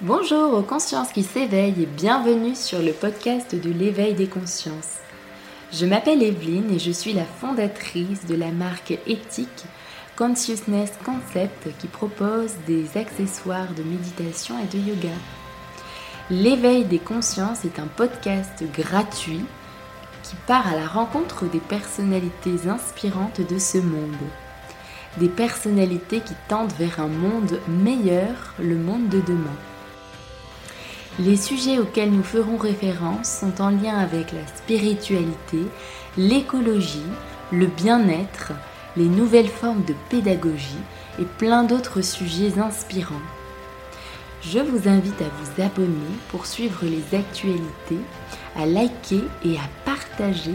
Bonjour aux consciences qui s'éveillent et bienvenue sur le podcast de l'éveil des consciences. Je m'appelle Evelyne et je suis la fondatrice de la marque éthique Consciousness Concept qui propose des accessoires de méditation et de yoga. L'éveil des consciences est un podcast gratuit qui part à la rencontre des personnalités inspirantes de ce monde. Des personnalités qui tendent vers un monde meilleur, le monde de demain. Les sujets auxquels nous ferons référence sont en lien avec la spiritualité, l'écologie, le bien-être, les nouvelles formes de pédagogie et plein d'autres sujets inspirants. Je vous invite à vous abonner pour suivre les actualités, à liker et à partager.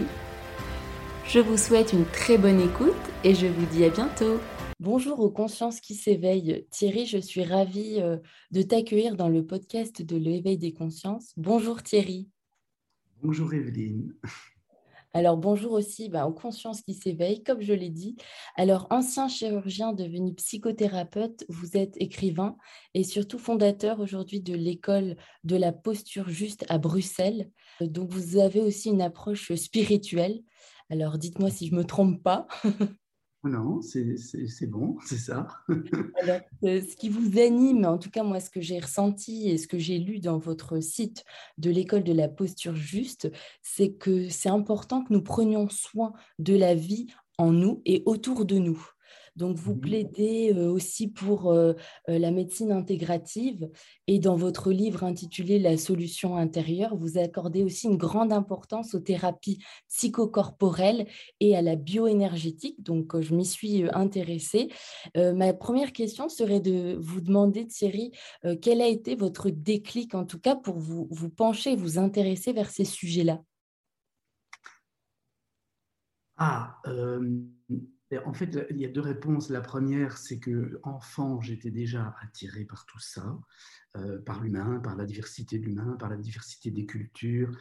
Je vous souhaite une très bonne écoute et je vous dis à bientôt. Bonjour aux consciences qui s'éveillent. Thierry, je suis ravie euh, de t'accueillir dans le podcast de l'éveil des consciences. Bonjour Thierry. Bonjour Evelyne. Alors bonjour aussi bah, aux consciences qui s'éveillent, comme je l'ai dit. Alors ancien chirurgien devenu psychothérapeute, vous êtes écrivain et surtout fondateur aujourd'hui de l'école de la posture juste à Bruxelles. Donc vous avez aussi une approche spirituelle. Alors dites-moi si je ne me trompe pas. Non, c'est bon, c'est ça. Alors, euh, ce qui vous anime, en tout cas moi, ce que j'ai ressenti et ce que j'ai lu dans votre site de l'école de la posture juste, c'est que c'est important que nous prenions soin de la vie en nous et autour de nous. Donc, vous mmh plaidez euh, aussi pour euh, euh, la médecine intégrative et dans votre livre intitulé La solution intérieure, vous accordez aussi une grande importance aux thérapies psychocorporelles et à la bioénergétique. Donc, je m'y suis intéressée. ma première question serait de vous demander, Thierry, quel a été votre déclic, en tout cas, pour vous, vous pencher, vous intéresser vers ces sujets-là? Ah, en fait, il y a deux réponses. La première, c'est que enfant, j'étais déjà attiré par tout ça, euh, par l'humain, par la diversité de l'humain, par la diversité des cultures,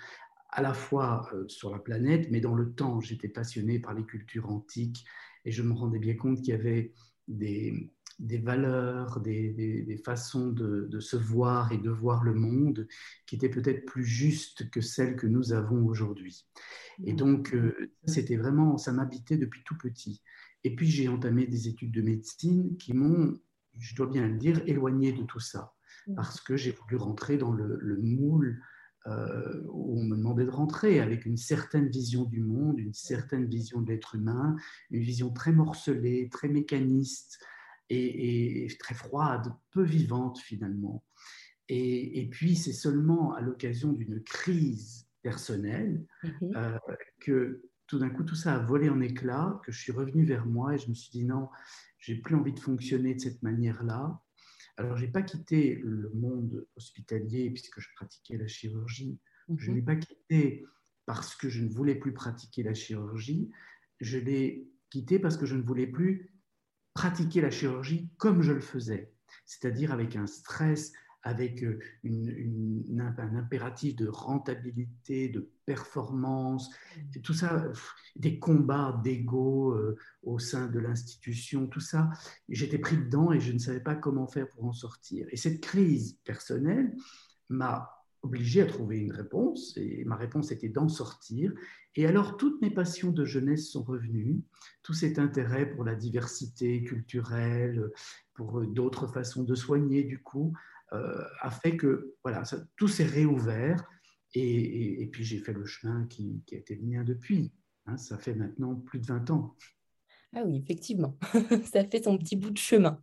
à la fois euh, sur la planète, mais dans le temps, j'étais passionné par les cultures antiques et je me rendais bien compte qu'il y avait des, valeurs, des, façons de, de, se voir et de voir le monde qui étaient peut-être plus justes que celles que nous avons aujourd'hui. Et mmh. donc, euh, c'était vraiment, ça m'habitait depuis tout petit. Et puis, j'ai entamé des études de médecine qui m'ont, je dois bien le dire, éloigné de tout ça. Mmh. Parce que j'ai voulu rentrer dans le, moule euh, où on me demandait de rentrer avec une certaine vision du monde, une certaine vision de l'être humain, une vision très morcelée, très mécaniste et, très froide, peu vivante finalement. Et, et puis, c'est seulement à l'occasion d'une crise personnelle, mhm. euh, que tout d'un coup tout ça a volé en éclats, que je suis revenu vers moi et je me suis dit non, j'ai plus envie de fonctionner de cette manière-là. Alors j'ai pas quitté le monde hospitalier puisque je pratiquais la chirurgie. Je ne mhm. l'ai pas quitté parce que je ne voulais plus pratiquer la chirurgie. Je l'ai quitté parce que je ne voulais plus pratiquer la chirurgie comme je le faisais, c'est-à-dire avec un stress avec euh, un impératif de rentabilité, de performance, tout ça, des combats d'ego euh, au sein de l'institution, tout ça, j'étais pris dedans et je ne savais pas comment faire pour en sortir. Et cette crise personnelle m'a obligé à trouver une réponse, et ma réponse était d'en sortir. Et alors, toutes mes passions de jeunesse sont revenues, tout cet intérêt pour la diversité culturelle, pour d'autres façons de soigner, du coup, euh, a fait que voilà, tout s'est réouvert et, puis j'ai fait le chemin qui, a été le mien depuis. Hein, ça fait maintenant plus de 20 ans. Ah oui, effectivement, ça fait son petit bout de chemin.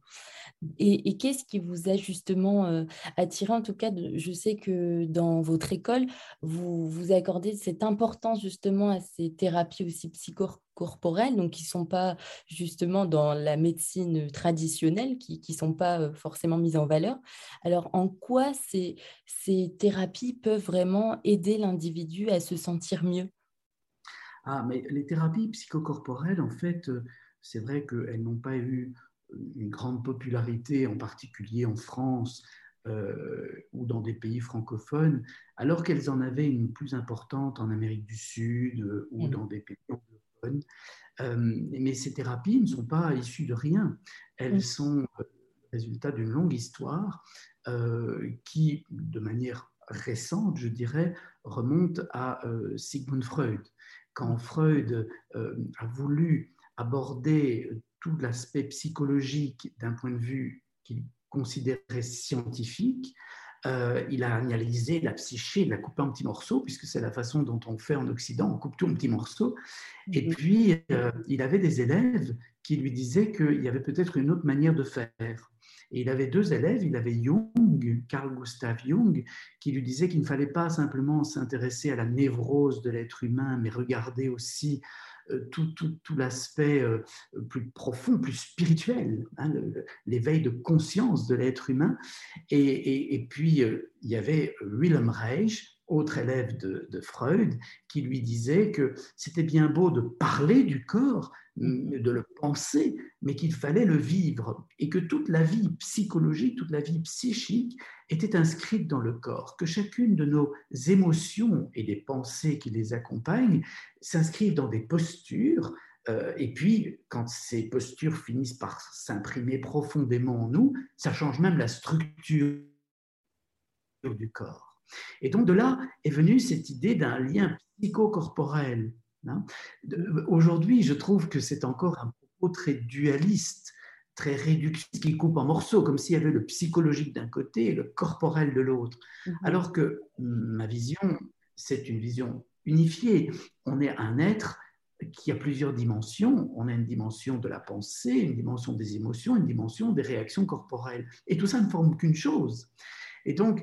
Et, qu'est-ce qui vous a justement euh, attiré En tout cas, je sais que dans votre école, vous, vous accordez cette importance justement à ces thérapies aussi psychocorporelles, donc qui ne sont pas justement dans la médecine traditionnelle, qui ne sont pas euh, forcément mises en valeur. Alors, en quoi ces, ces thérapies peuvent vraiment aider l'individu à se sentir mieux? Ah, mais les thérapies psychocorporelles, en fait, euh, c'est vrai qu'elles n'ont pas eu une grande popularité, en particulier en France euh, ou dans des pays francophones, alors qu'elles en avaient une plus importante en Amérique du Sud euh, ou mmh. dans des pays anglophones. mais ces thérapies ne sont pas issues de rien. Elles mmh. sont résultat d'une longue histoire qui, de manière récente, je dirais, remonte à Sigmund Freud. Quand Freud a voulu aborder tout l'aspect psychologique d'un point de vue qu'il considérait scientifique, euh, il a analysé la psyché, il l'a coupé en petits morceaux, puisque c'est la façon dont on fait en Occident, on coupe tout en petits morceaux. Et mhm. puis, euh, il avait des élèves qui lui disaient qu'il y avait peut-être une autre manière de faire. Et il avait deux élèves, il avait Jung, Carl Gustav Jung, qui lui disait qu'il ne fallait pas simplement s'intéresser à la névrose de l'être humain, mais regarder aussi euh, tout, tout, tout l'aspect euh, plus profond, plus spirituel, hein, l'éveil de conscience de l'être humain. Et, et, puis, euh, il y avait Wilhelm Reich, autre élève de, Freud, qui lui disait que c'était bien beau de parler du corps, de le penser, mais qu'il fallait le vivre, et que toute la vie psychologique, toute la vie psychique était inscrite dans le corps, que chacune de nos émotions et des pensées qui les accompagnent s'inscrivent dans des postures, euh, et puis quand ces postures finissent par s'imprimer profondément en nous, ça change même la structure du corps. Et donc de là est venue cette idée d'un lien psychocorporel Hein. Aujourd'hui, je trouve que c'est encore un propos très dualiste, très réductif, qui coupe en morceaux, comme s'il y avait le psychologique d'un côté et le corporel de l'autre. Mhm. Alors que ma vision, c'est une vision unifiée. On est un être qui a plusieurs dimensions. On a une dimension de la pensée, une dimension des émotions, une dimension des réactions corporelles. Et tout ça ne forme qu'une chose. Et donc,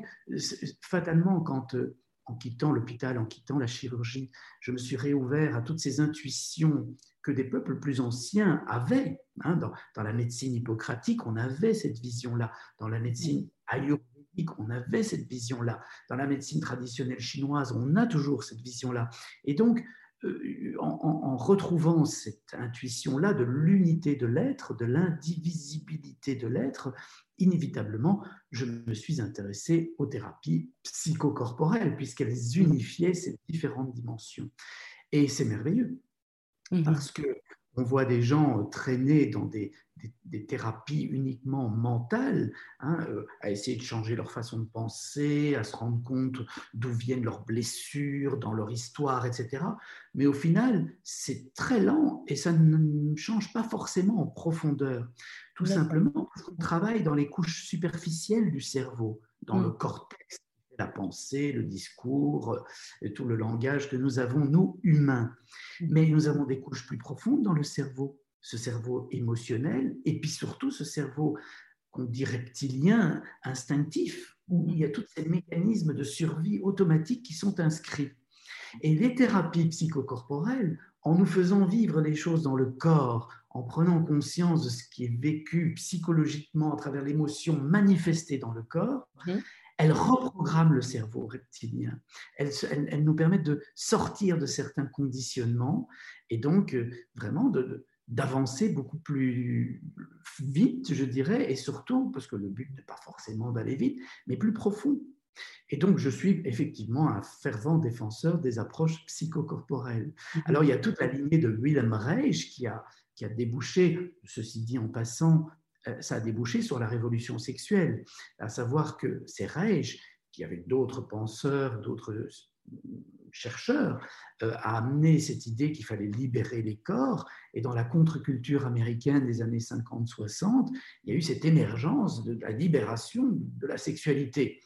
fatalement, quand euh, en quittant l'hôpital, en quittant la chirurgie, je me suis réouvert à toutes ces intuitions que des peuples plus anciens avaient. Hein, dans, la médecine hippocratique, on avait cette vision-là. Dans la médecine ayurvédique, on avait cette vision-là. Dans la médecine traditionnelle chinoise, on a toujours cette vision-là. Et donc, euh, en, retrouvant cette intuition-là de l'unité de l'être, de l'indivisibilité de l'être, inévitablement, je me suis intéressé aux thérapies psychocorporelles, puisqu'elles unifiaient ces différentes dimensions. Et c'est merveilleux, mmh parce que on voit des gens traîner dans des, thérapies uniquement mentales, hein, euh, à essayer de changer leur façon de penser, à se rendre compte d'où viennent leurs blessures, dans leur histoire, etc. Mais au final, c'est très lent et ça ne change pas forcément en profondeur. Tout simplement parce qu'on travaille dans les couches superficielles du cerveau, dans le mm. cortex, la pensée, le discours, et tout le langage que nous avons, nous, humains. Mm. Mais nous avons des couches plus profondes dans le cerveau, ce cerveau émotionnel, et puis surtout ce cerveau qu'on dit reptilien, instinctif, où il y a tous ces mécanismes de survie automatique qui sont inscrits. Et les thérapies psychocorporelles, en nous faisant vivre les choses dans le corps, en prenant conscience de ce qui est vécu psychologiquement à travers l'émotion manifestée dans le corps, mhm. Elles reprogramment le cerveau reptilien. Elles, nous permettent de sortir de certains conditionnements et donc euh, vraiment d'avancer beaucoup plus vite, je dirais, et surtout, parce que le but n'est pas forcément d'aller vite, mais plus profond. Et donc, je suis effectivement un fervent défenseur des approches psychocorporelles. Mhm. Alors, il y a toute la lignée de Wilhelm Reich qui a qui a débouché, ceci dit en passant, ça a débouché sur la révolution sexuelle, à savoir que c'est Reich, qui avec d'autres penseurs, d'autres chercheurs, euh, a amené cette idée qu'il fallait libérer les corps. Et dans la contre-culture américaine des années 50-60, il y a eu cette émergence de la libération de la sexualité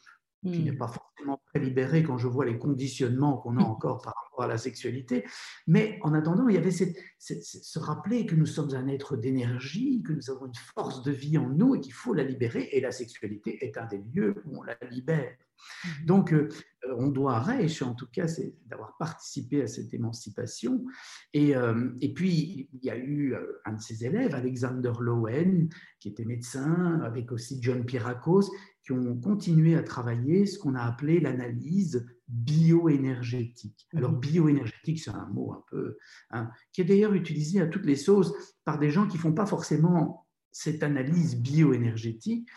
qui n'est hmm. pas forcément très libéré quand je vois les conditionnements qu'on a hmm. encore par rapport à la sexualité. Mais en attendant, il y avait cette, se rappeler que nous sommes un être d'énergie, que nous avons une force de vie en nous et qu'il faut la libérer. Et la sexualité est un des lieux où on la libère. Hmm. Donc, euh, on doit à Reich, en tout cas, c'est d'avoir participé à cette émancipation. Et, euh, et, puis, il y a eu euh, un de ses élèves, Alexander Lowen, qui était médecin, avec aussi John Pirakos, qui ont continué à travailler ce qu'on a appelé l'analyse bioénergétique. Mhm. Alors, bioénergétique, c'est un mot un peu, hein, qui est d'ailleurs utilisé à toutes les sauces par des gens qui ne font pas forcément cette analyse bioénergétique.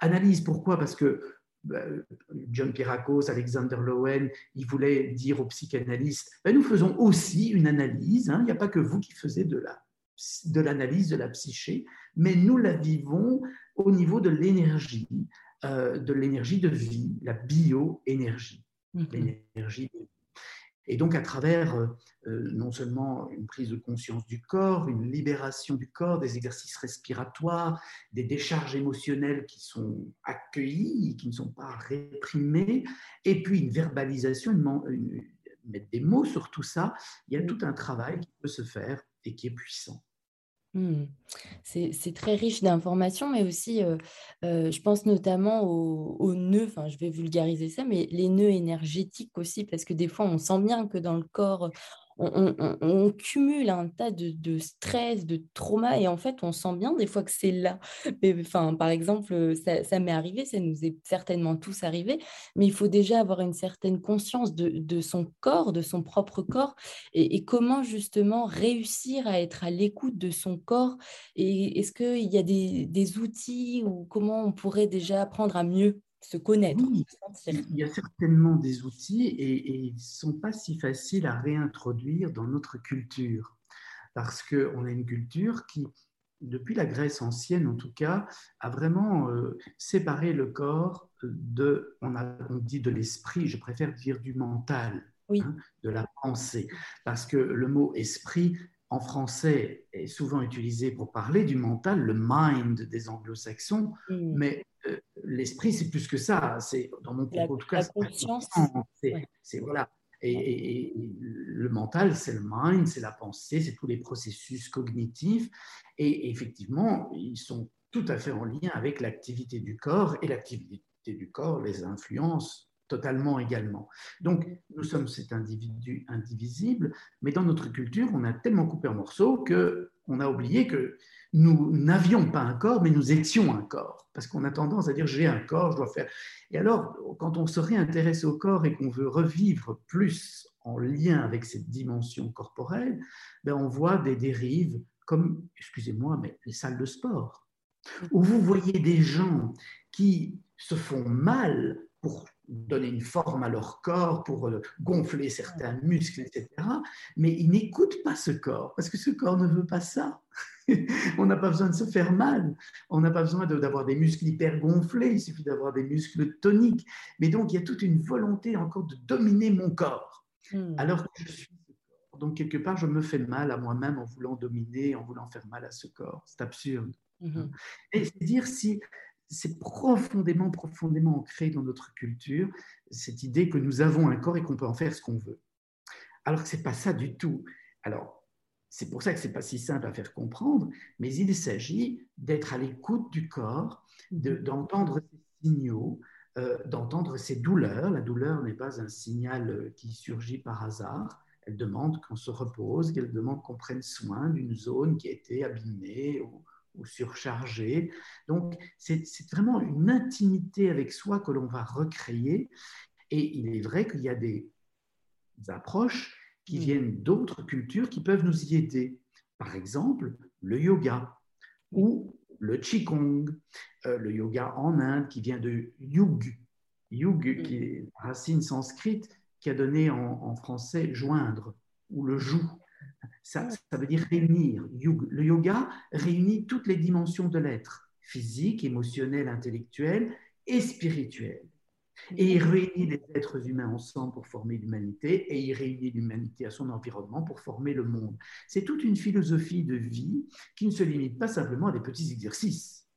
Analyse, pourquoi? Parce que bah, John Pirakos, Alexander Lowen, ils voulaient dire aux psychanalystes, ben, nous faisons aussi une analyse, hein. il n'y a pas que vous qui faisiez de la de l'analyse de la psyché, mais nous la vivons au niveau de l'énergie, euh, de l'énergie de vie, la bioénergie, mhm. l'énergie et donc, à travers euh, euh, non seulement une prise de conscience du corps, une libération du corps, des exercices respiratoires, des décharges émotionnelles qui sont accueillies, qui ne sont pas réprimées, et puis une verbalisation, mettre des mots sur tout ça, il y a tout un travail qui peut se faire et qui est puissant. Mmh. C'est très riche d'informations, mais aussi, je pense notamment aux, nœuds, enfin je vais vulgariser ça, mais les nœuds énergétiques aussi, parce que des fois on sent bien que dans le corps, on, cumule un tas de, stress, de trauma, et en fait, on sent bien des fois que c'est là. enfin, par exemple, ça, m'est arrivé, ça nous est certainement tous arrivé, mais il faut déjà avoir une certaine conscience de, son corps, de son propre corps, et, comment justement réussir à être à l'écoute de son corps. Et est-ce qu'il y a des, des outils ou comment on pourrait déjà apprendre à mieux se connaître. il y a certainement des outils et, ils ne sont pas si faciles à réintroduire dans notre culture. Parce qu'on a une culture qui, depuis la Grèce ancienne en tout cas, a vraiment euh, séparé le corps de, on, a, on dit de l'esprit, je préfère dire du mental, hein, de la pensée. Parce que le mot esprit en français est souvent utilisé pour parler du mental, le mind des anglo-saxons, mm. mais l'esprit, c'est plus que ça. C'est dans mon propos, en tout cas, la conscience. C'est voilà. Et, le mental, c'est le mind, c'est la pensée, c'est tous les processus cognitifs. Et effectivement, ils sont tout à fait en lien avec l'activité du corps et l'activité du corps les influence totalement également. Donc, nous sommes cet individu indivisible, mais dans notre culture, on a tellement coupé en morceaux que on a oublié que nous n'avions pas un corps, mais nous étions un corps. Parce qu'on a tendance à dire j'ai un corps, je dois faire. Et alors, quand on se réintéresse au corps et qu'on veut revivre plus en lien avec cette dimension corporelle, ben on voit des dérives comme, excusez-moi, mais les salles de sport, où vous voyez des gens qui se font mal pour donner une forme à leur corps, pour euh, gonfler certains muscles, etc. Mais ils n'écoutent pas ce corps, parce que ce corps ne veut pas ça. on n'a pas besoin de se faire mal, on n'a pas besoin d'avoir des muscles hyper gonflés, il suffit d'avoir des muscles toniques. Mais donc, il y a toute une volonté encore de dominer mon corps, hmm. alors que je suis. Donc, quelque part, je me fais mal à moi-même en voulant dominer, en voulant faire mal à ce corps. C'est absurde. Hmm. Et c'est dire si c'est profondément, profondément ancré dans notre culture, cette idée que nous avons un corps et qu'on peut en faire ce qu'on veut. Alors que ce n'est pas ça du tout. Alors, c'est pour ça que ce n'est pas si simple à faire comprendre, mais il s'agit d'être à l'écoute du corps, d'entendre ses signaux, euh, d'entendre ses douleurs. La douleur n'est pas un signal euh, qui surgit par hasard. Elle demande qu'on se repose, qu'elle demande qu'on prenne soin d'une zone qui a été abîmée ou, ou surchargé. Donc, c'est vraiment une intimité avec soi que l'on va recréer. Et il est vrai qu'il y a des approches qui mm. viennent d'autres cultures qui peuvent nous y aider. Par exemple, le yoga ou le qigong, euh, le yoga en Inde qui vient de yug, yug mm. qui est racine sanscrite qui a donné en, en français joindre ou le joug. Ça, veut dire réunir. Le yoga réunit toutes les dimensions de l'être, physique, émotionnel, intellectuel et spirituel. Et il réunit les êtres humains ensemble pour former l'humanité et il réunit l'humanité à son environnement pour former le monde. C'est toute une philosophie de vie qui ne se limite pas simplement à des petits exercices.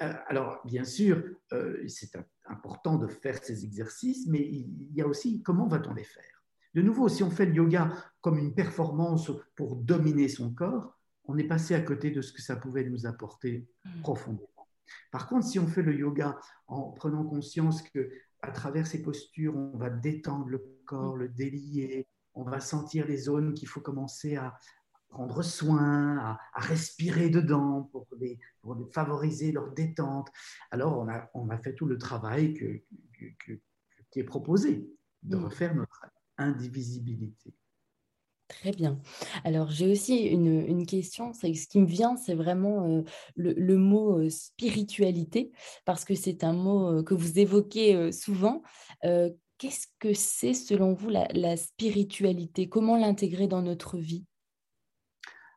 Euh, alors, bien sûr, euh, c'est important de faire ces exercices, mais il y a aussi comment va-t-on les faire? De nouveau, si on fait le yoga comme une performance pour dominer son corps, on est passé à côté de ce que ça pouvait nous apporter mm. profondément. Par contre, si on fait le yoga en prenant conscience que à travers ces postures, on va détendre le corps, le délier, on va sentir les zones qu'il faut commencer à prendre soin, à, respirer dedans pour, favoriser leur détente. Alors, on a, on a fait tout le travail qui est proposé de mm. refaire notre indivisibilité. Très bien. Alors, j'ai aussi une, question. ce qui me vient, c'est vraiment euh, le, mot euh, spiritualité, parce que c'est un mot euh, que vous évoquez souvent. Qu'est-ce que c'est, selon vous, la, spiritualité? Comment l'intégrer dans notre vie?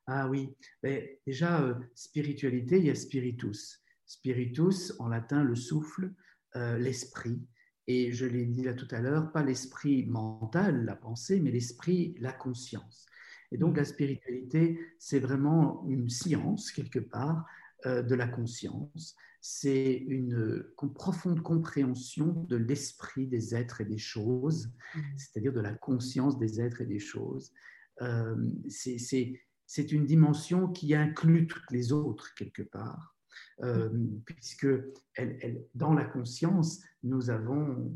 Ah oui, Mais déjà, spiritualité, il y a spiritus. Spiritus, en latin, le souffle, l'esprit. Et je l'ai dit là tout à l'heure, pas l'esprit mental, la pensée, mais l'esprit, la conscience. Et donc la spiritualité, c'est vraiment une science, quelque part, euh, de la conscience. C'est une, profonde compréhension de l'esprit des êtres et des choses, mmh. c'est-à-dire de la conscience des êtres et des choses. Euh, c'est une dimension qui inclut toutes les autres, quelque part. Euh, puisque elle, dans la conscience, nous avons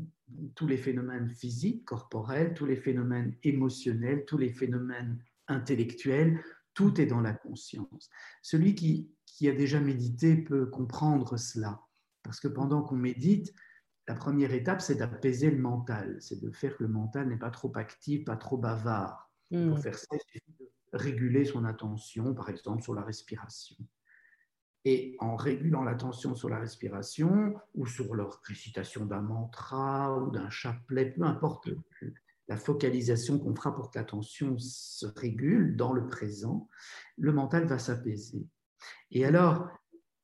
tous les phénomènes physiques, corporels, tous les phénomènes émotionnels, tous les phénomènes intellectuels, tout est dans la conscience. Celui qui, qui a déjà médité peut comprendre cela, parce que pendant qu'on médite, la première étape, c'est d'apaiser le mental, c'est de faire que le mental n'est pas trop actif, pas trop bavard. Pour hmm. faire ça, il suffit de réguler son attention, par exemple, sur la respiration. Et en régulant l'attention sur la respiration ou sur la récitation d'un mantra ou d'un chapelet, peu importe la focalisation qu'on fera pour que l'attention se régule dans le présent, le mental va s'apaiser. Et alors,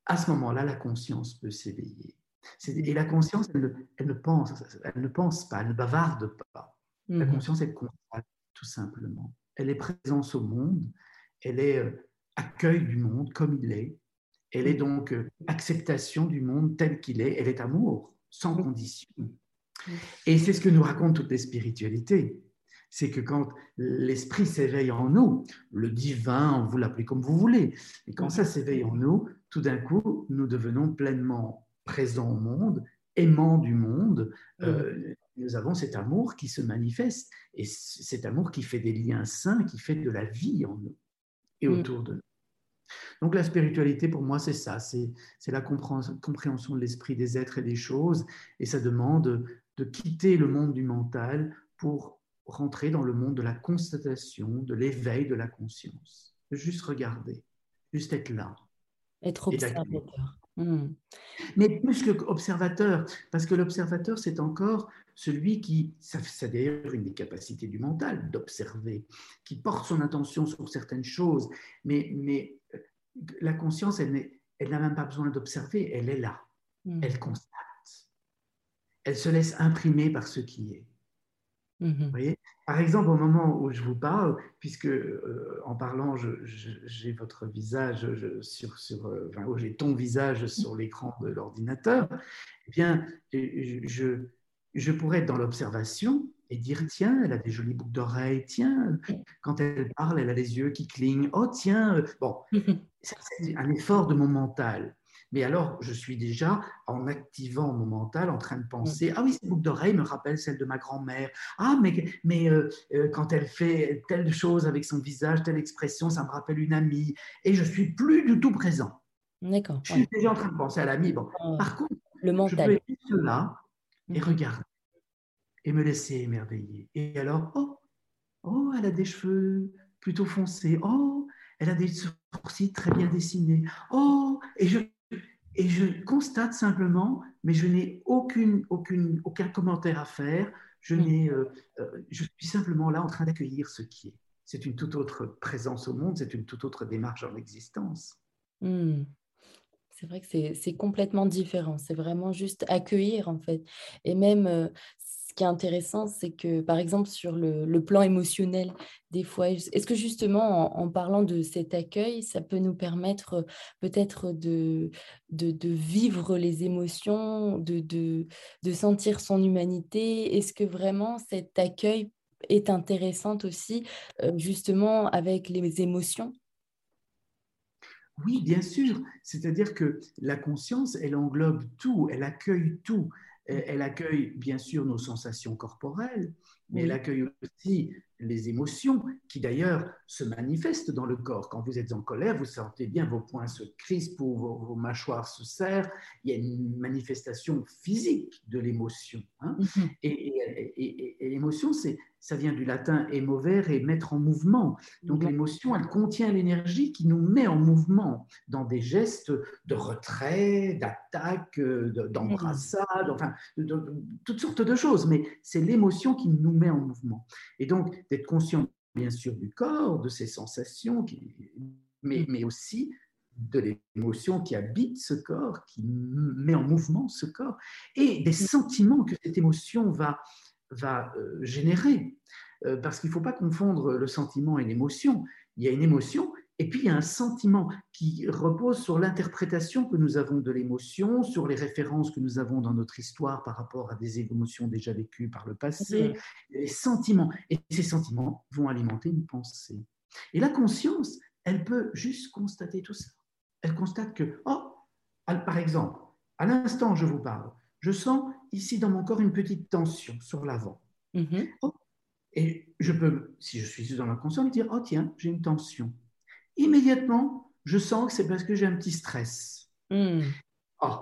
à ce moment-là, la conscience peut s'éveiller. Et la conscience, elle ne, pense, elle ne pense pas, elle ne bavarde pas. La mhm. conscience, elle constate, tout simplement. Elle est présence au monde, elle est euh, accueil du monde comme il est, elle est donc euh, acceptation du monde tel qu'il est. Elle est amour, sans condition. Et c'est ce que nous racontent toutes les spiritualités. C'est que quand l'esprit s'éveille en nous, le divin, vous l'appelez comme vous voulez, et quand ça s'éveille en nous, tout d'un coup, nous devenons pleinement présents au monde, aimants du monde. Euh, nous avons cet amour qui se manifeste, et cet amour qui fait des liens sains, qui fait de la vie en nous et autour de nous. Donc la spiritualité, pour moi, c'est ça, c'est la compréhension de l'esprit des êtres et des choses, et ça demande de quitter le monde du mental pour rentrer dans le monde de la constatation, de l'éveil de la conscience. Juste regarder, juste être là. Être observateur. Hmm. Mais plus que observateur, parce que l'observateur, c'est encore celui qui, c'est d'ailleurs une des capacités du mental, d'observer, qui porte son attention sur certaines choses, mais, mais la conscience, elle, n'a même pas besoin d'observer, elle est là, hmm. elle constate, elle se laisse imprimer par ce qui est. Hmm. voyez? Par exemple, au moment où je vous parle, puisque euh, en parlant, j'ai votre visage sur, sur euh, j'ai ton visage sur l'écran de l'ordinateur, eh bien, je, je pourrais être dans l'observation et dire tiens, elle a des jolies boucles d'oreilles, tiens, quand elle parle, elle a les yeux qui clignent, oh tiens, euh, bon, c'est un effort de mon mental. Mais alors, je suis déjà en activant mon mental, en train de penser Ah oui, ces boucles d'oreilles me rappellent celles de ma grand-mère. Ah, mais, mais euh, euh, quand elle fait telle chose avec son visage, telle expression, ça me rappelle une amie. Et je suis plus du tout présent. D'accord. Je suis déjà en train de penser à l'amie. Bon. Par contre, le mental. je peux être là et mhm. regarder et me laisser émerveiller. Et alors, oh, oh, elle a des cheveux plutôt foncés. Oh, elle a des sourcils très bien dessinés. Oh, et je, et je constate simplement, mais je n'ai aucune, aucune, aucun commentaire à faire. Je, n'ai, euh, euh, je suis simplement là en train d'accueillir ce qui est. C'est une toute autre présence au monde, c'est une toute autre démarche en existence. Hmm. C'est vrai que c'est complètement différent. C'est vraiment juste accueillir, en fait. Et même, euh, ce qui est intéressant, c'est que, par exemple, sur le, plan émotionnel, des fois, est-ce que justement, en, parlant de cet accueil, ça peut nous permettre peut-être de, vivre les émotions, de sentir son humanité? Est-ce que vraiment cet accueil est intéressant aussi, euh, justement, avec les émotions? Oui, bien sûr. C'est-à-dire que la conscience, elle englobe tout, elle accueille tout. Elle accueille bien sûr nos sensations corporelles, mais elle accueille aussi les émotions qui d'ailleurs se manifestent dans le corps. Quand vous êtes en colère, vous sentez bien vos poings se crispent ou vos, mâchoires se serrent. Il y a une manifestation physique de l'émotion. Hein. Mm-hmm. et l'émotion, c'est ça vient du latin émover et mettre en mouvement. Donc l'émotion, elle contient l'énergie qui nous met en mouvement dans des gestes de retrait, d'attaque, d'embrassade, enfin, toutes sortes de choses. Mais c'est l'émotion qui nous met en mouvement. Et donc d'être conscient, bien sûr, du corps, de ses sensations, mais, mais aussi de l'émotion qui habite ce corps, qui met en mouvement ce corps, et des sentiments que cette émotion va, va euh, générer. Euh, parce qu'il ne faut pas confondre le sentiment et l'émotion. Il y a une émotion et puis il y a un sentiment qui repose sur l'interprétation que nous avons de l'émotion, sur les références que nous avons dans notre histoire par rapport à des émotions déjà vécues par le passé, les sentiments. Et ces sentiments vont alimenter une pensée. Et la conscience, elle peut juste constater tout ça. Elle constate que, oh, par exemple, à l'instant où je vous parle, je sens ici dans mon corps une petite tension sur l'avant. Mm-hmm. Oh, et je peux, si je suis dans la conscience, dire, oh tiens, j'ai une tension. Immédiatement, je sens que c'est parce que j'ai un petit stress. Mm. Oh,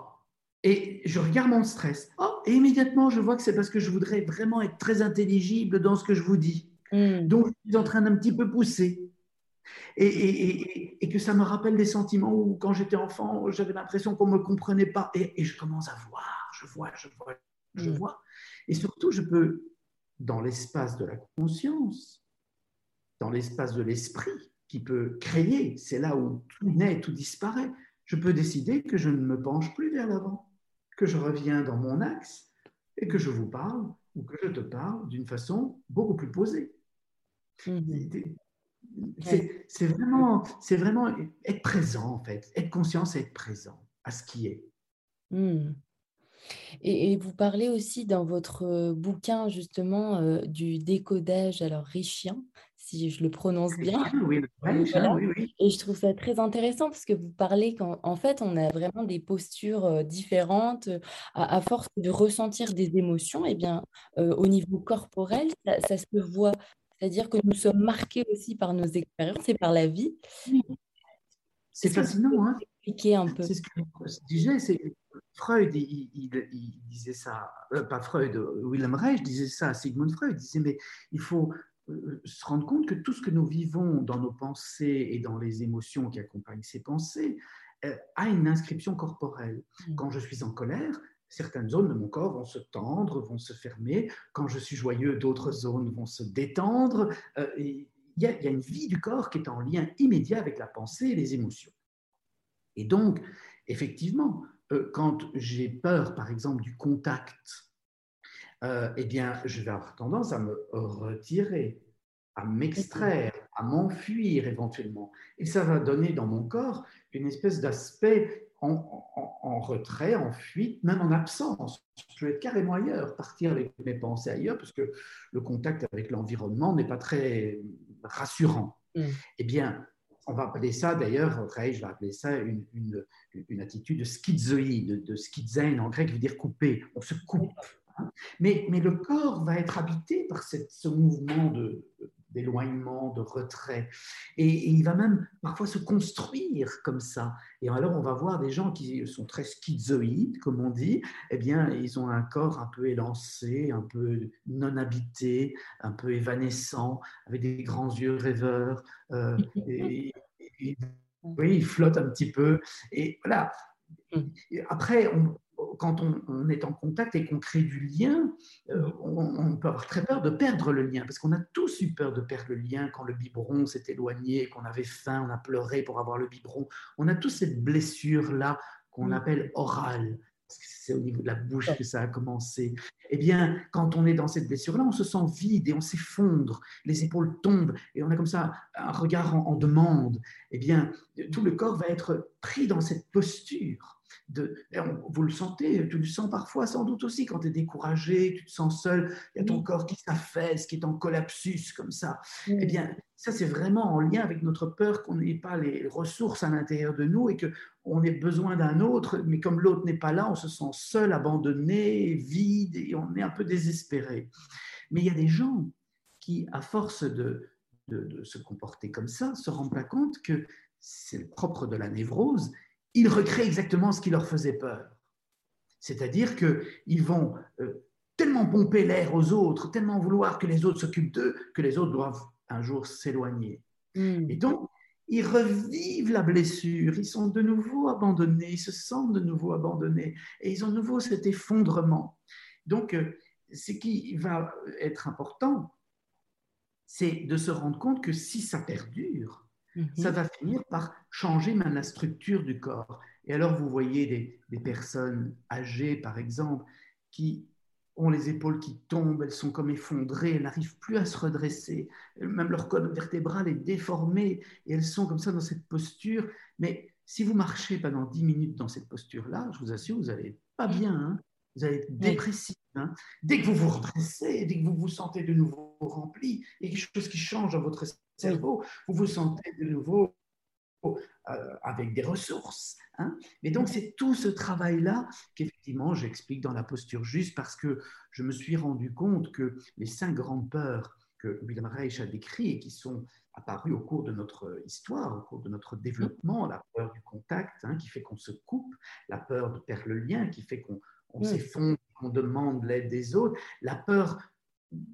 et je regarde mon stress. Oh, et immédiatement, je vois que c'est parce que je voudrais vraiment être très intelligible dans ce que je vous dis. Mm. Donc, je suis en train d'un petit peu pousser. Et, que ça me rappelle des sentiments où, quand j'étais enfant, j'avais l'impression qu'on ne me comprenait pas. Et, je commence à voir, je vois, je vois, je mm. vois. Et surtout, je peux, dans l'espace de la conscience, dans l'espace de l'esprit, qui peut créer, c'est là où tout naît, tout disparaît, je peux décider que je ne me penche plus vers l'avant, que je reviens dans mon axe et que je vous parle ou que je te parle d'une façon beaucoup plus posée. Mm-hmm. C'est vraiment, vraiment être présent, en fait, être conscient, c'est être présent à ce qui est. Mm. Et, vous parlez aussi dans votre bouquin justement du décodage alors richien, si je le prononce bien. Oui, oui, Et je trouve ça très intéressant parce que vous parlez qu'en fait on a vraiment des postures différentes à, force de ressentir des émotions. Et eh bien au niveau corporel, ça, ça se voit. C'est-à-dire que nous sommes marqués aussi par nos expériences et par la vie. C'est fascinant, hein Expliquer un peu. C'est ce que je disais, c'est Freud, il, disait ça, euh, pas Freud, Wilhelm Reich disait ça à Sigmund Freud, il disait, mais il faut euh, se rendre compte que tout ce que nous vivons dans nos pensées et dans les émotions qui accompagnent ces pensées euh, a une inscription corporelle. Mm. Quand je suis en colère, certaines zones de mon corps vont se tendre, vont se fermer. Quand je suis joyeux, d'autres zones vont se détendre. il y, a une vie du corps qui est en lien immédiat avec la pensée et les émotions. Et donc, effectivement, euh, quand j'ai peur, par exemple, du contact, euh, eh bien, je vais avoir tendance à me retirer, à m'extraire, à m'enfuir éventuellement. Et ça va donner dans mon corps une espèce d'aspect en, retrait, en fuite, même en absence. Je vais être carrément ailleurs, partir avec mes pensées ailleurs, parce que le contact avec l'environnement n'est pas très rassurant. Mm. Eh bien, on va appeler ça d'ailleurs, je vais appeler ça une, une, attitude schizoïde, de schizen en grec, qui veut dire couper. On se coupe. Mais, mais, le corps va être habité par cette, ce mouvement de, d'éloignement, de retrait. Et, il va même parfois se construire comme ça. Et alors, on va voir des gens qui sont très schizoïdes, comme on dit. Eh bien, ils ont un corps un peu élancé, un peu non habité, un peu évanescent, avec des grands yeux rêveurs. Euh, et, oui, ils flottent un petit peu. Et voilà. Mm. Après, on, quand on, est en contact et qu'on crée du lien, euh, on, peut avoir très peur de perdre le lien, parce qu'on a tous eu peur de perdre le lien quand le biberon s'est éloigné, qu'on avait faim, on a pleuré pour avoir le biberon. On a tous cette blessure-là qu'on mm. appelle orale, parce que c'est au niveau de la bouche que ça a commencé. Eh bien, quand on est dans cette blessure-là, on se sent vide et on s'effondre, les épaules tombent et on a comme ça un regard en demande. Eh bien, tout le corps va être pris dans cette posture vous le sentez, tu le sens parfois sans doute aussi quand tu es découragé, tu te sens seul, il y a ton corps qui s'affaisse, qui est en collapsus comme ça. Eh bien, ça c'est vraiment en lien avec notre peur qu'on n'ait pas les ressources à l'intérieur de nous et qu'on ait besoin d'un autre, mais comme l'autre n'est pas là, on se sent seul, abandonné, vide et on est un peu désespéré. Mais il y a des gens qui, à force de, de, de se comporter comme ça, se rendent pas compte que c'est le propre de la névrose, ils recréent exactement ce qui leur faisait peur. C'est-à-dire qu'ils vont euh, tellement pomper l'air aux autres, tellement vouloir que les autres s'occupent d'eux, que les autres doivent un jour s'éloigner. Hmm. Et donc, ils revivent la blessure, ils sont de nouveau abandonnés, ils se sentent de nouveau abandonnés, et ils ont de nouveau cet effondrement. Donc, euh, ce qui va être important, c'est de se rendre compte que si ça perdure, ça mhm. va finir par changer même la structure du corps. Et alors, vous voyez des, des, personnes âgées, par exemple, qui ont les épaules qui tombent, elles sont comme effondrées, elles n'arrivent plus à se redresser, même leur colonne vertébrale est déformée, et elles sont comme ça dans cette posture. Mais si vous marchez pendant 10 minutes dans cette posture-là, je vous assure, vous n'allez pas bien, hein. vous allez être dépressif. Hein. Dès que vous vous redressez, dès que vous vous sentez de nouveau rempli, il y a quelque chose qui change dans votre cerveau, vous vous sentez de nouveau euh, avec des ressources. Hein. Mais donc, c'est tout ce travail-là qu'effectivement, j'explique dans la posture juste parce que je me suis rendu compte que les cinq grandes peurs que William Reich a décrites et qui sont apparues au cours de notre histoire, au cours de notre développement, la peur du contact hein, qui fait qu'on se coupe, la peur de perdre le lien qui fait qu'on s'effondre, qu'on demande l'aide des autres, la peur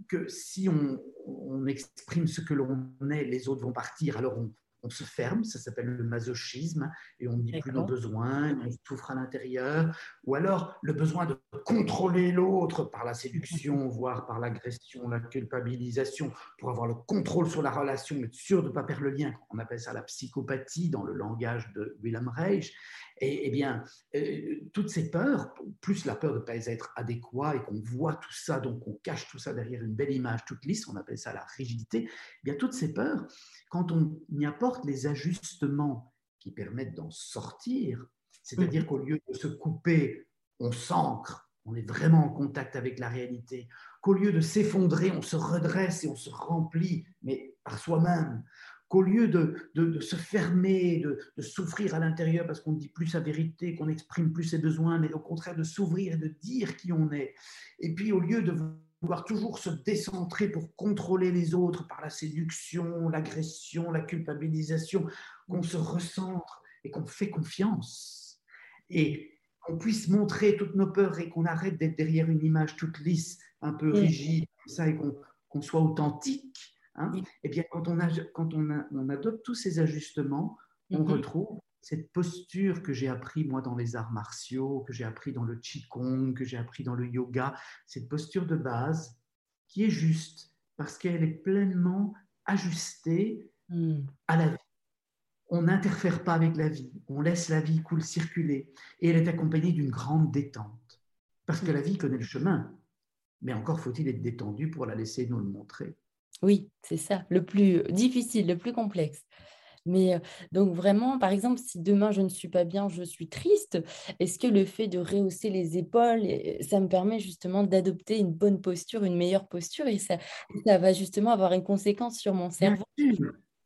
que si on, on exprime ce que l'on est, les autres vont partir, alors on, on se ferme, ça s'appelle le masochisme, et on ne dit plus nos besoins, on souffre à l'intérieur, ou alors le besoin de contrôler l'autre par la séduction, voire par l'agression, la culpabilisation, pour avoir le contrôle sur la relation, être sûr de ne pas perdre le lien. On appelle ça la psychopathie dans le langage de Wilhelm Reich. Et, eh bien, euh, toutes ces peurs, plus la peur de ne pas être adéquat et qu'on voit tout ça, donc on cache tout ça derrière une belle image toute lisse, on appelle ça la rigidité, eh bien toutes ces peurs, quand on y apporte les ajustements qui permettent d'en sortir, c'est-à-dire mmh. qu'au lieu de se couper, on s'ancre, on est vraiment en contact avec la réalité, qu'au lieu de s'effondrer, on se redresse et on se remplit, mais par soi-même, qu'au lieu de, se fermer, de, souffrir à l'intérieur parce qu'on ne dit plus sa vérité, qu'on n'exprime plus ses besoins, mais au contraire de s'ouvrir et de dire qui on est. Et puis au lieu de vouloir toujours se décentrer pour contrôler les autres par la séduction, l'agression, la culpabilisation, qu'on se recentre et qu'on fait confiance. Et qu'on puisse montrer toutes nos peurs et qu'on arrête d'être derrière une image toute lisse, un peu rigide, ça, et qu'on soit authentique Hein. Eh bien, quand, on, quand on, adopte tous ces ajustements, on mm-hmm. retrouve cette posture que j'ai appris moi dans les arts martiaux, que j'ai appris dans le qigong, que j'ai appris dans le yoga, cette posture de base qui est juste parce qu'elle est pleinement ajustée mm. à la vie. On n'interfère pas avec la vie, on laisse la vie couler, circuler et elle est accompagnée d'une grande détente parce que la vie connaît le chemin, mais encore faut-il être détendu pour la laisser nous le montrer. Oui, c'est ça, le plus difficile, le plus complexe. Mais donc vraiment, par exemple, si demain je ne suis pas bien, je suis triste, est-ce que le fait de rehausser les épaules, ça me permet justement d'adopter une bonne posture, une meilleure posture et ça, ça va justement avoir une conséquence sur mon cerveau?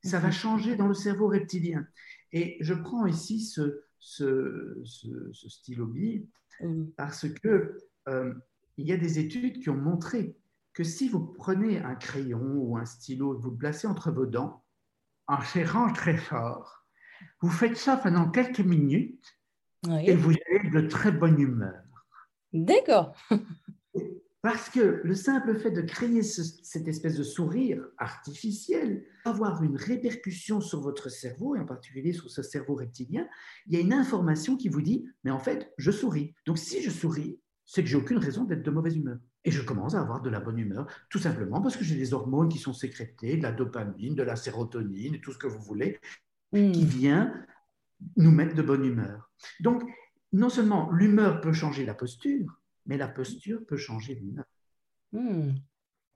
Ça va mmh changer dans le cerveau reptilien. Et je prends ici ce, ce, ce, stylo parce que il y a des études qui ont montré que si vous prenez un crayon ou un stylo et vous le placez entre vos dents, en serrant très fort, vous faites ça pendant quelques minutes et vous avez de très bonne humeur. D'accord. Parce que le simple fait de créer cette espèce de sourire artificiel va avoir une répercussion sur votre cerveau, et en particulier sur ce cerveau reptilien. Il y a une information qui vous dit, mais en fait, je souris. Donc si je souris, c'est que j'ai aucune raison d'être de mauvaise humeur. Et je commence à avoir de la bonne humeur, tout simplement parce que j'ai des hormones qui sont sécrétées, de la dopamine, de la sérotonine, tout ce que vous voulez, hmm. qui vient nous mettre de bonne humeur. Donc, non seulement l'humeur peut changer la posture, mais la posture peut changer l'humeur. Hmm.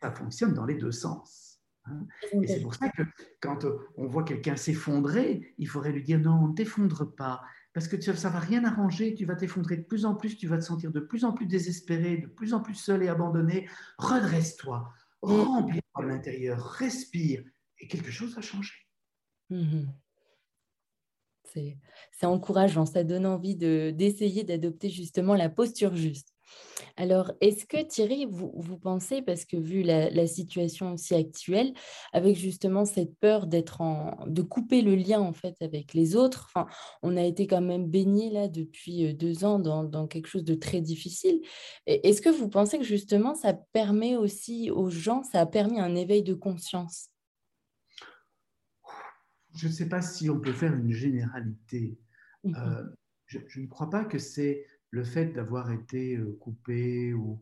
Ça fonctionne dans les deux sens. Hein. Et c'est pour ça que quand on voit quelqu'un s'effondrer, il faudrait lui dire non, ne t'effondre pas parce que ça ne va rien arranger, tu vas t'effondrer de plus en plus, tu vas te sentir de plus en plus désespéré, de plus en plus seul et abandonné. Redresse-toi, mm. remplis-toi à l'intérieur, respire, et quelque chose va changer. Mm-hmm. C'est encourageant, ça donne envie d'essayer d'adopter justement la posture juste. Alors, est-ce que Thierry, vous, vous, pensez, parce que vu la, situation aussi actuelle, avec justement cette peur d'être en, de couper le lien en fait avec les autres, enfin, on a été quand même baigné là depuis deux ans dans, quelque chose de très difficile. Est-ce que vous pensez que justement ça permet aussi aux gens, ça a permis un éveil de conscience? Je ne sais pas si on peut faire une généralité. Mmh euh, je, ne crois pas que c'est le fait d'avoir été euh, coupé ou,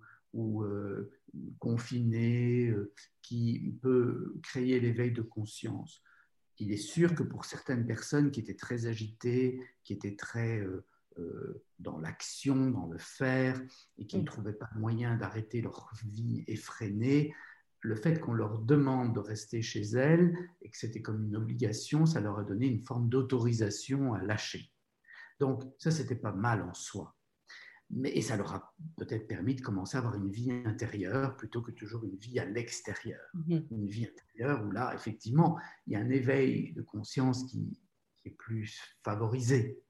euh, confiné euh, qui peut créer l'éveil de conscience. il est sûr que pour certaines personnes qui étaient très agitées, qui étaient très euh, dans l'action, dans le faire, et qui ne trouvaient pas moyen d'arrêter leur vie effrénée, le fait qu'on leur demande de rester chez elles et que c'était comme une obligation, ça leur a donné une forme d'autorisation à lâcher. Donc ça, c'était pas mal en soi. Mais, et ça leur a peut-être permis de commencer à avoir une vie intérieure plutôt que toujours une vie à l'extérieur. Mhm. Une vie intérieure où là, effectivement, il y a un éveil de conscience qui, est plus favorisé.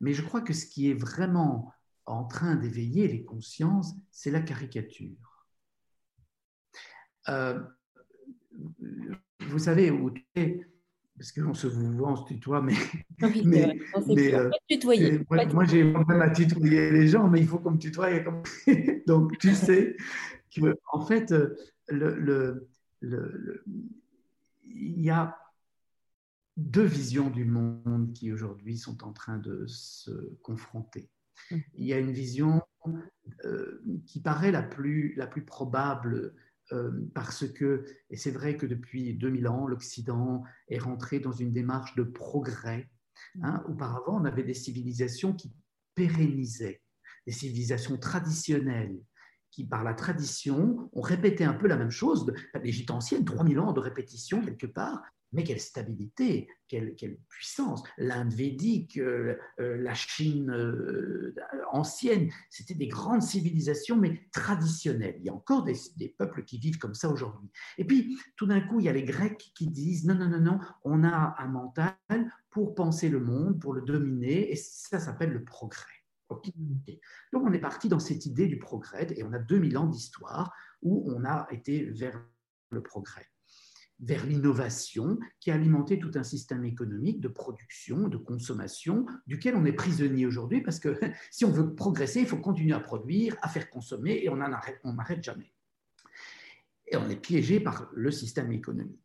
Mais je crois que ce qui est vraiment en train d'éveiller les consciences, c'est la caricature. Euh, vous savez, où parce qu'on se vous on se tutoie, mais. mais, mais euh, tutoyer. Moi, j'ai même à tutoyer les gens, mais il faut qu'on me tutoie. Comme... Donc, tu sais que, en fait, euh, le, le, le, il y a deux visions du monde qui aujourd'hui sont en train de se confronter. Mmh. Il y a une vision euh, qui paraît la plus, la plus probable parce que, et c'est vrai que depuis 2000 ans, l'Occident est rentré dans une démarche de progrès. Hein. Auparavant, on avait des civilisations qui pérennisaient, des civilisations traditionnelles, qui, par la tradition, ont répété un peu la même chose. L'Égypte ancienne, 3000 ans de répétition quelque part, mais quelle stabilité, quelle, puissance. L'Inde védique, euh, la Chine euh, ancienne, c'était des grandes civilisations, mais traditionnelles. Il y a encore des, des peuples qui vivent comme ça aujourd'hui. Et puis, tout d'un coup, il y a les Grecs qui disent, non, non, non, non, on a un mental pour penser le monde, pour le dominer, et ça s'appelle le progrès. Donc on est parti dans cette idée du progrès, et on a 2000 ans d'histoire où on a été vers le progrès vers l'innovation qui a alimenté tout un système économique de production, de consommation, duquel on est prisonnier aujourd'hui parce que si on veut progresser, il faut continuer à produire, à faire consommer et on n'arrête jamais. Et on est piégé par le système économique.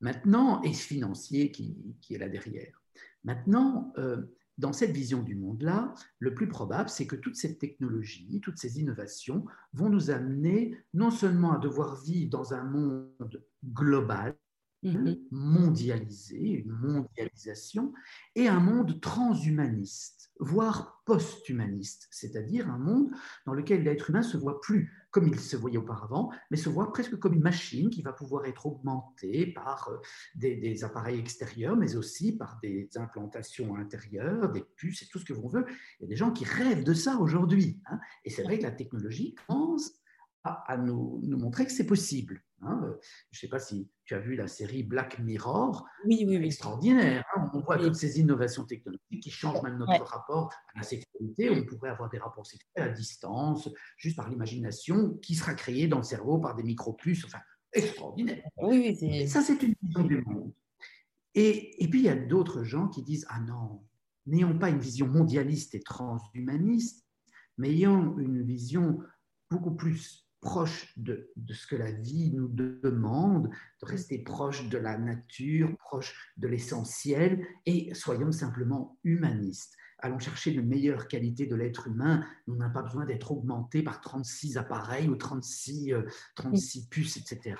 Maintenant, et financier qui, est là derrière. Maintenant, euh, dans cette vision du monde-là, le plus probable, c'est que toutes ces technologies, toutes ces innovations vont nous amener non seulement à devoir vivre dans un monde global, mm-hmm. mondialisé, une mondialisation, et un monde transhumaniste, voire post-humaniste, c'est-à-dire un monde dans lequel l'être humain se voit plus comme il se voyait auparavant, mais se voit presque comme une machine qui va pouvoir être augmentée par euh, des, appareils extérieurs, mais aussi par des implantations intérieures, des puces et tout ce que l'on veut. Il y a des gens qui rêvent de ça aujourd'hui. Hein. Et c'est vrai que la technologie commence à, nous, nous montrer que c'est possible. Hein. Je ne sais pas si tu as vu la série Black Mirror. Oui, oui, Extraordinaire. Hein. On voit toutes ces innovations technologiques qui changent même notre rapport à la sexualité. On pourrait avoir des rapports sexuels à distance, juste par l'imagination, qui sera créée dans le cerveau par des micropuces. Enfin, extraordinaire. Oui, oui, Ça, c'est une vision du monde. Et, et puis, il y a d'autres gens qui disent Ah non, n'ayons pas une vision mondialiste et transhumaniste, mais ayons une vision beaucoup plus proche de, ce que la vie nous demande, de rester proche de la nature, proche de l'essentiel, et soyons simplement humanistes. Allons chercher une meilleure qualité de l'être humain. Nous n'avons pas besoin d'être augmenté par 36 appareils ou 36, 36 euh, puces, etc.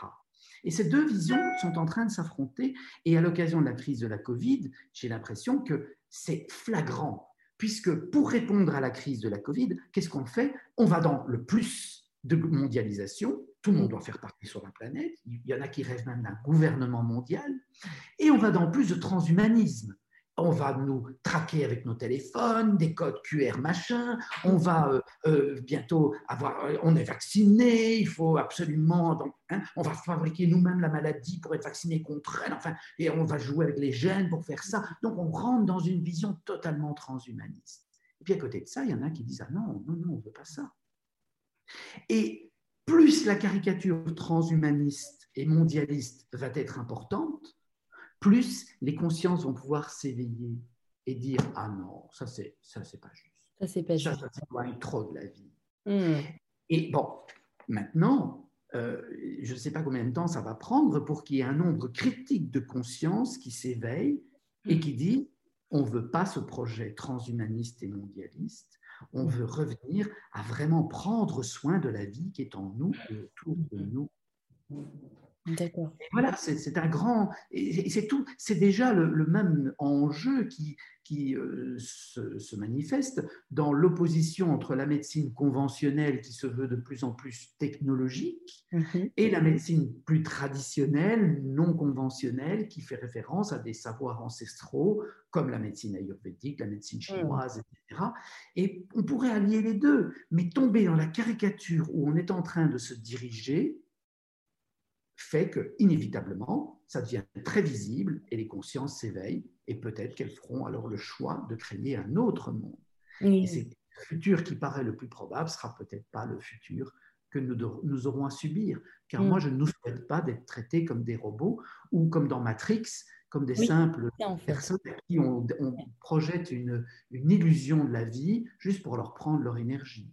Et ces deux visions sont en train de s'affronter. Et à l'occasion de la crise de la Covid, j'ai l'impression que c'est flagrant, puisque pour répondre à la crise de la Covid, qu'est-ce qu'on fait? On va dans le plus de mondialisation. Tout le monde doit faire partie sur la planète. Il y en a qui rêvent même d'un gouvernement mondial. Et on va dans plus de transhumanisme. On va nous traquer avec nos téléphones, des codes QR machin. On va euh, euh, bientôt avoir. Euh, on est vacciné. Il faut absolument. Hein, on va fabriquer nous-mêmes la maladie pour être vacciné contre elle. Enfin, et on va jouer avec les gènes pour faire ça. Donc, on rentre dans une vision totalement transhumaniste. Et puis à côté de ça, il y en a qui disent ah non, non, non, on veut pas ça. Et plus la caricature transhumaniste et mondialiste va être importante, plus les consciences vont pouvoir s'éveiller et dire ah non ça c'est ça c'est pas juste ça c'est pas juste ça, ça trop de la vie hmm. et bon maintenant euh, je ne sais pas combien de temps ça va prendre pour qu'il y ait un nombre critique de conscience qui s'éveille et hmm. qui dit on ne veut pas ce projet transhumaniste et mondialiste on veut revenir à vraiment prendre soin de la vie qui est en nous et autour de nous. D'accord. Voilà, c'est un grand. Et c'est tout. C'est déjà le, même enjeu qui, qui euh, se, manifeste dans l'opposition entre la médecine conventionnelle qui se veut de plus en plus technologique mhm. et la médecine plus traditionnelle, non conventionnelle, qui fait référence à des savoirs ancestraux comme la médecine ayurvédique, la médecine chinoise, etc. Et on pourrait allier les deux, mais tomber dans la caricature où on est en train de se diriger fait que, inévitablement, ça devient très visible et les consciences s'éveillent et peut-être qu'elles feront alors le choix de créer un autre monde. Et c'est le futur qui paraît le plus probable sera peut-être pas le futur que nous, nous aurons à subir. Car moi, je ne nous souhaite pas d'être traités comme des robots ou comme dans Matrix, comme des simples personnes à qui on, projette une, une, illusion de la vie juste pour leur prendre leur énergie.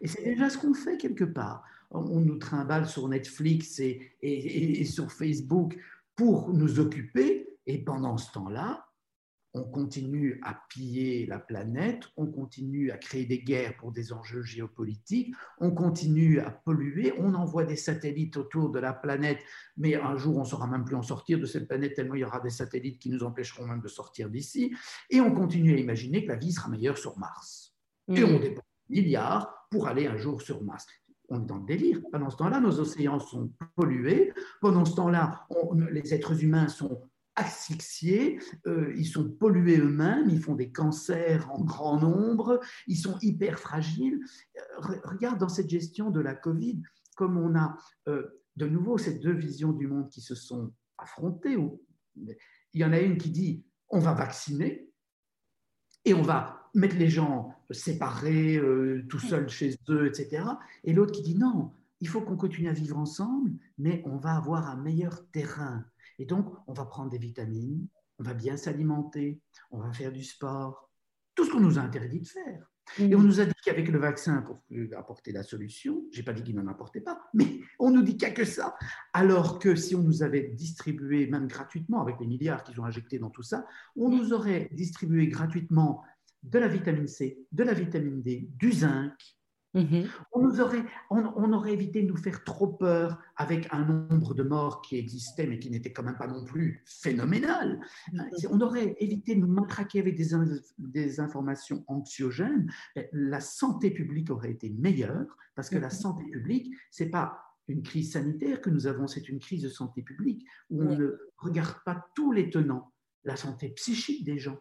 Et c'est déjà ce qu'on fait quelque part on nous trimballe sur Netflix et, sur Facebook pour nous occuper, et pendant ce temps-là, on continue à piller la planète, on continue à créer des guerres pour des enjeux géopolitiques, on continue à polluer, on envoie des satellites autour de la planète, mais un jour on ne saura même plus en sortir de cette planète tellement il y aura des satellites qui nous empêcheront même de sortir d'ici, et on continue à imaginer que la vie sera meilleure sur Mars. Et on dépense milliards pour aller un jour sur Mars on est dans le délire. Pendant ce temps-là, nos océans sont pollués. Pendant ce temps-là, les êtres humains sont asphyxiés, euh, ils sont pollués eux-mêmes, ils font des cancers en grand nombre, ils sont hyper fragiles. Euh, regarde dans cette gestion de la Covid, comme on a euh, de nouveau ces deux visions du monde qui se sont affrontées. Il y en a une qui dit on va vacciner et on va mettre les gens séparés, euh, tout seuls chez eux, etc. Et l'autre qui dit non, il faut qu'on continue à vivre ensemble, mais on va avoir un meilleur terrain. Et donc, on va prendre des vitamines, on va bien s'alimenter, on va faire du sport, tout ce qu'on nous a interdit de faire. Et on mm. nous a dit qu'avec le vaccin, pour apporter la solution, j'ai pas dit qu'il n'en apportait pas, mais on nous dit qu'il n'y a que ça. Alors que si on nous avait distribué, même gratuitement, avec les milliards qu'ils ont injectés dans tout ça, on nous aurait distribué gratuitement de la vitamine C, de la vitamine D, du zinc. Mhm. On, nous aurait, on, aurait évité de nous faire trop peur avec un nombre de morts qui existait, mais qui n'était quand même pas non plus phénoménal. Mhm. On aurait évité de nous matraquer avec des, des informations anxiogènes. La santé publique aurait été meilleure, parce que la mhm. santé publique, c'est pas une crise sanitaire que nous avons, c'est une crise de santé publique où on ne regarde pas tous les tenants, la santé psychique des gens,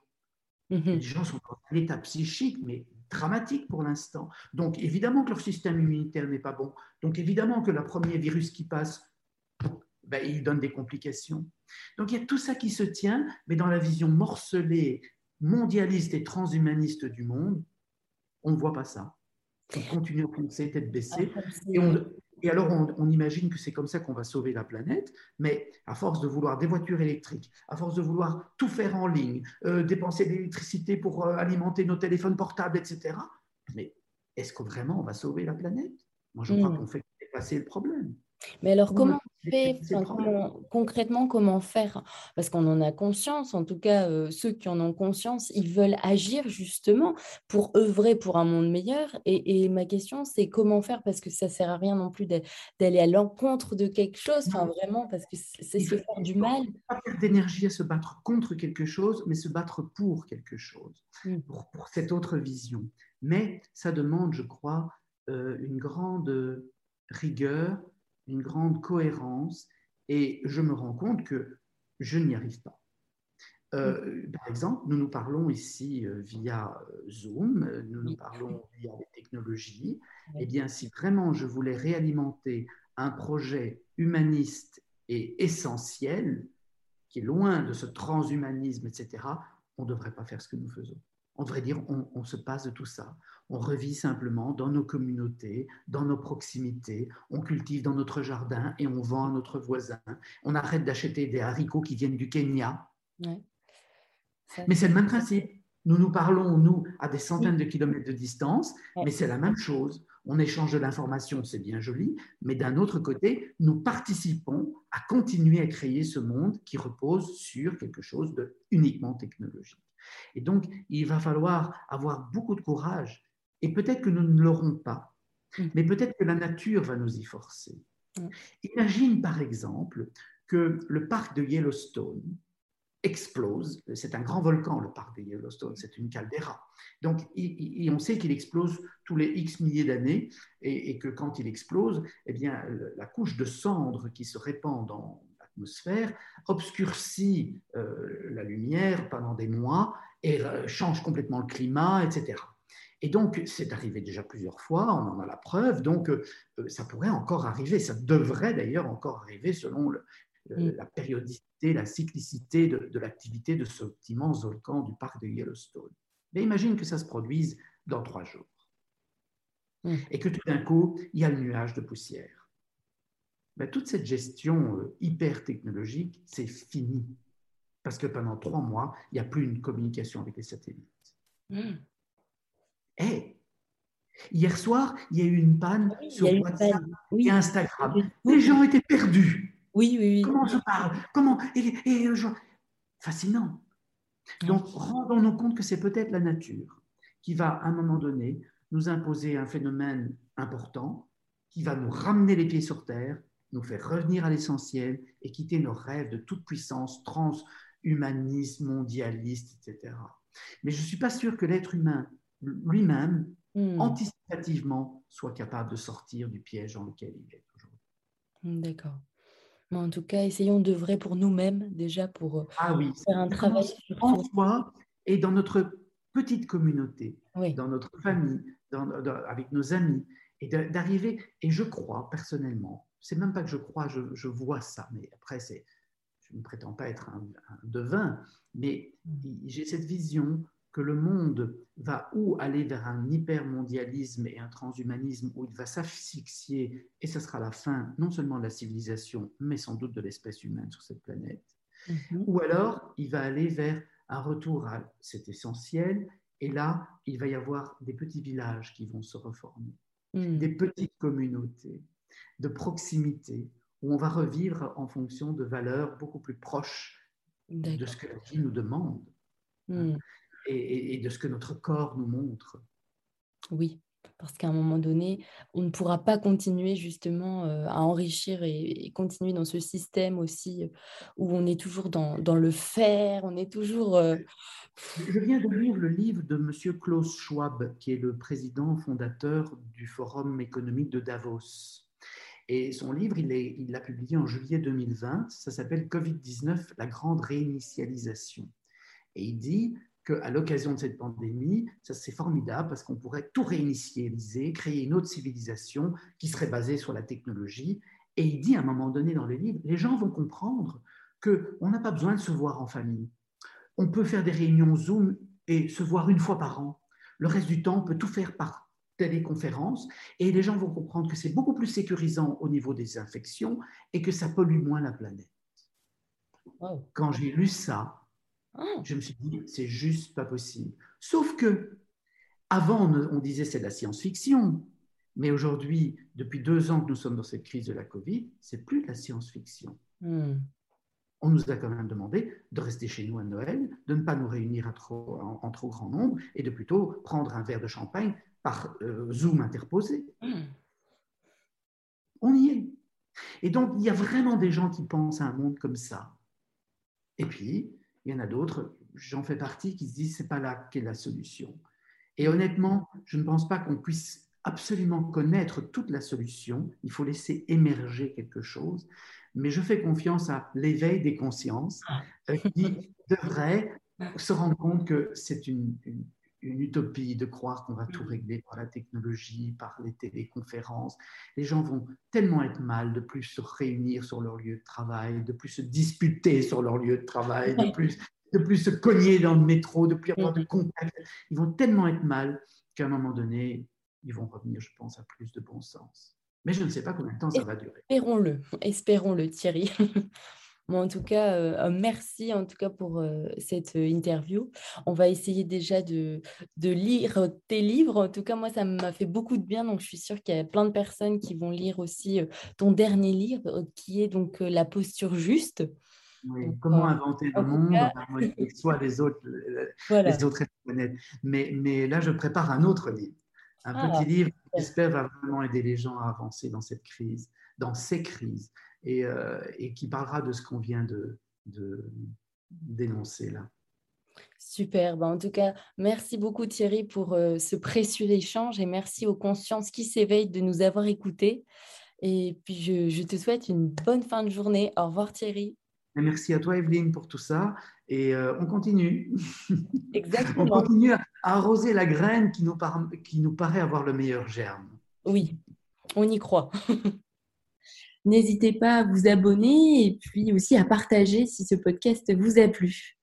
Mhm. Les gens sont dans un état psychique, mais dramatique pour l'instant. Donc évidemment que leur système immunitaire n'est pas bon. Donc évidemment que le premier virus qui passe, ben, il donne des complications. Donc il y a tout ça qui se tient, mais dans la vision morcelée, mondialiste et transhumaniste du monde, on ne voit pas ça. On continue à penser tête baissée. Et on, et alors, on, imagine que c'est comme ça qu'on va sauver la planète, mais à force de vouloir des voitures électriques, à force de vouloir tout faire en ligne, euh, dépenser de l'électricité pour euh, alimenter nos téléphones portables, etc., mais est-ce que vraiment on va sauver la planète? Moi, je crois hmm. qu'on fait dépasser le problème. Mais alors, comment concrètement, comment faire? Parce qu'on en a conscience, en tout cas, euh, ceux qui en ont conscience, ils veulent agir justement pour œuvrer pour un monde meilleur. Et, ma question, c'est comment faire? Parce que ça ne sert à rien non plus d'aller à l'encontre de quelque chose, enfin vraiment, parce que c'est se faire du mal. Pas perdre d'énergie à se battre contre quelque chose, mais se battre pour quelque chose, mmh. pour, cette autre vision. Mais ça demande, je crois, euh, une grande rigueur une grande cohérence et je me rends compte que je n'y arrive pas. Euh, par exemple, nous nous parlons ici euh, via euh, Zoom, nous nous parlons via les technologies. Eh bien, si vraiment je voulais réalimenter un projet humaniste et essentiel, qui est loin de ce transhumanisme, etc., on ne devrait pas faire ce que nous faisons. On devrait dire, on, se passe de tout ça. On revit simplement dans nos communautés, dans nos proximités, on cultive dans notre jardin et on vend à notre voisin. On arrête d'acheter des haricots qui viennent du Kenya. Mais c'est le même principe. Nous nous parlons, nous, à des centaines de kilomètres de distance, mais c'est la même chose. On échange de l'information, c'est bien joli, mais d'un autre côté, nous participons à continuer à créer ce monde qui repose sur quelque chose de uniquement technologique. Et donc, il va falloir avoir beaucoup de courage. Et peut-être que nous ne l'aurons pas, mm. mais peut-être que la nature va nous y forcer. Mm. Imagine par exemple que le parc de Yellowstone explose. C'est un grand volcan, le parc de Yellowstone, c'est une caldeira. Donc, on sait qu'il explose tous les X milliers d'années et, que quand il explose, eh bien, la couche de cendres qui se répand dans l'atmosphère obscurcit euh, la lumière pendant des mois et euh, change complètement le climat, etc. Et donc, c'est arrivé déjà plusieurs fois, on en a la preuve, donc euh, ça pourrait encore arriver, ça devrait d'ailleurs encore arriver selon le, Mm. la périodicité, la cyclicité de, l'activité de ce immense volcan du parc de Yellowstone. Mais imagine que ça se produise dans trois jours. Mm. Et que tout d'un coup, il y a le nuage de poussière. Ben, toute cette gestion euh, hyper technologique, c'est fini. Parce que pendant trois mois, il n'y a plus une communication avec les satellites. Mm. Eh, hier soir, il y a eu une panne sur WhatsApp et Instagram. Les gens étaient perdus. Oui, oui, oui. Comment on se parle? Comment? Et, et, Fascinant. Donc, rendons-nous compte que c'est peut-être la nature qui va, à un moment donné, nous imposer un phénomène important, qui va nous ramener les pieds sur terre, nous faire revenir à l'essentiel et quitter nos rêves de toute puissance transhumaniste, mondialiste, etc. Mais je ne suis pas sûr que l'être humain lui-même, hmm. anticipativement, soit capable de sortir du piège dans lequel il est aujourd'hui. D'accord en tout cas, essayons de vrai pour nous-mêmes, déjà, pour euh, ah oui. faire un travail sur en soi et dans notre petite communauté, dans notre famille, avec nos amis, et d'arriver, et je crois personnellement, c'est même pas que je crois, je, vois ça, mais après, c'est, je ne prétends pas être un, un devin, mais mmh. j'ai cette vision que le monde va ou aller vers un hypermondialisme et un transhumanisme où il va s'asphyxier et ce sera la fin non seulement de la civilisation, mais sans doute de l'espèce humaine sur cette planète, mhm. ou alors il va aller vers un retour à cet essentiel et là, il va y avoir des petits villages qui vont se reformer, mhm. des petites communautés de proximité où on va revivre en fonction de valeurs beaucoup plus proches de ce que la vie nous demande. Mhm et, de ce que notre corps nous montre. Oui, parce qu'à un moment donné, on ne pourra pas continuer justement euh, à enrichir et, continuer dans ce système aussi euh, où on est toujours dans, dans le faire, on est toujours... Euh, Je viens de lire le livre de M. Klaus Schwab, qui est le président fondateur du Forum économique de Davos. Et son livre, il l'a publié en juillet 2020, ça s'appelle Covid-19, la grande réinitialisation. Et il dit, qu'à l'occasion de cette pandémie, ça c'est formidable parce qu'on pourrait tout réinitialiser, créer une autre civilisation qui serait basée sur la technologie. Et il dit à un moment donné dans le livre, les gens vont comprendre qu'on n'a pas besoin de se voir en famille. On peut faire des réunions Zoom et se voir une fois par an. Le reste du temps, on peut tout faire par téléconférence et les gens vont comprendre que c'est beaucoup plus sécurisant au niveau des infections et que ça pollue moins la planète. Quand j'ai lu ça, ah. Je me suis dit, c'est juste pas possible. Sauf que, avant, on, disait c'est de la science-fiction. Mais aujourd'hui, depuis deux ans que nous sommes dans cette crise de la Covid, c'est plus de la science-fiction. Hmm. On nous a quand même demandé de rester chez nous à Noël, de ne pas nous réunir en, trop grand nombre et de plutôt prendre un verre de champagne par euh, Zoom interposé. Hmm. On y est. Et donc, il y a vraiment des gens qui pensent à un monde comme ça. Et puis, il y en a d'autres, j'en fais partie, qui se disent c'est pas là qu'est la solution. Et honnêtement, je ne pense pas qu'on puisse absolument connaître toute la solution. Il faut laisser émerger quelque chose. Mais je fais confiance à l'éveil des consciences euh, qui devrait se rendre compte que c'est une, une utopie de croire qu'on va tout mm. régler par la technologie, par les téléconférences. Les gens vont tellement être mal de plus se réunir sur leur lieu de travail, de plus se disputer sur leur lieu de travail, de plus, de plus se cogner dans le métro, de plus avoir de mm. contact. Ils vont tellement être mal qu'à un moment donné, ils vont revenir, je pense, à plus de bon sens. Mais je ne sais pas combien de temps ça va durer. Espérons-le, espérons-le, Thierry. en tout cas, euh, merci en tout cas pour euh, cette euh, interview. On va essayer déjà de, de, lire tes livres. En tout cas, moi, ça m'a fait beaucoup de bien. Donc, je suis sûre qu'il y a plein de personnes qui vont lire aussi ton dernier livre, qui est donc La posture juste. comment inventer le monde, soit les autres, les autres planètes. Mais, mais là, je prépare un autre livre. Un ah, petit livre qui, j'espère, va vraiment aider les gens à avancer dans cette crise, dans ces crises, et, euh, qui parlera de ce qu'on vient de, dénoncer là. Super. Ben, en tout cas, merci beaucoup Thierry pour euh, ce précieux échange et merci aux consciences qui s'éveillent de nous avoir écoutés. Et puis, je, te souhaite une bonne fin de journée. Au revoir Thierry. merci à toi Evelyne pour tout ça. Et euh, on continue. Exactement. on continue à arroser la graine qui nous, qui nous paraît avoir le meilleur germe. Oui, on y croit. N'hésitez pas à vous abonner et puis aussi à partager si ce podcast vous a plu.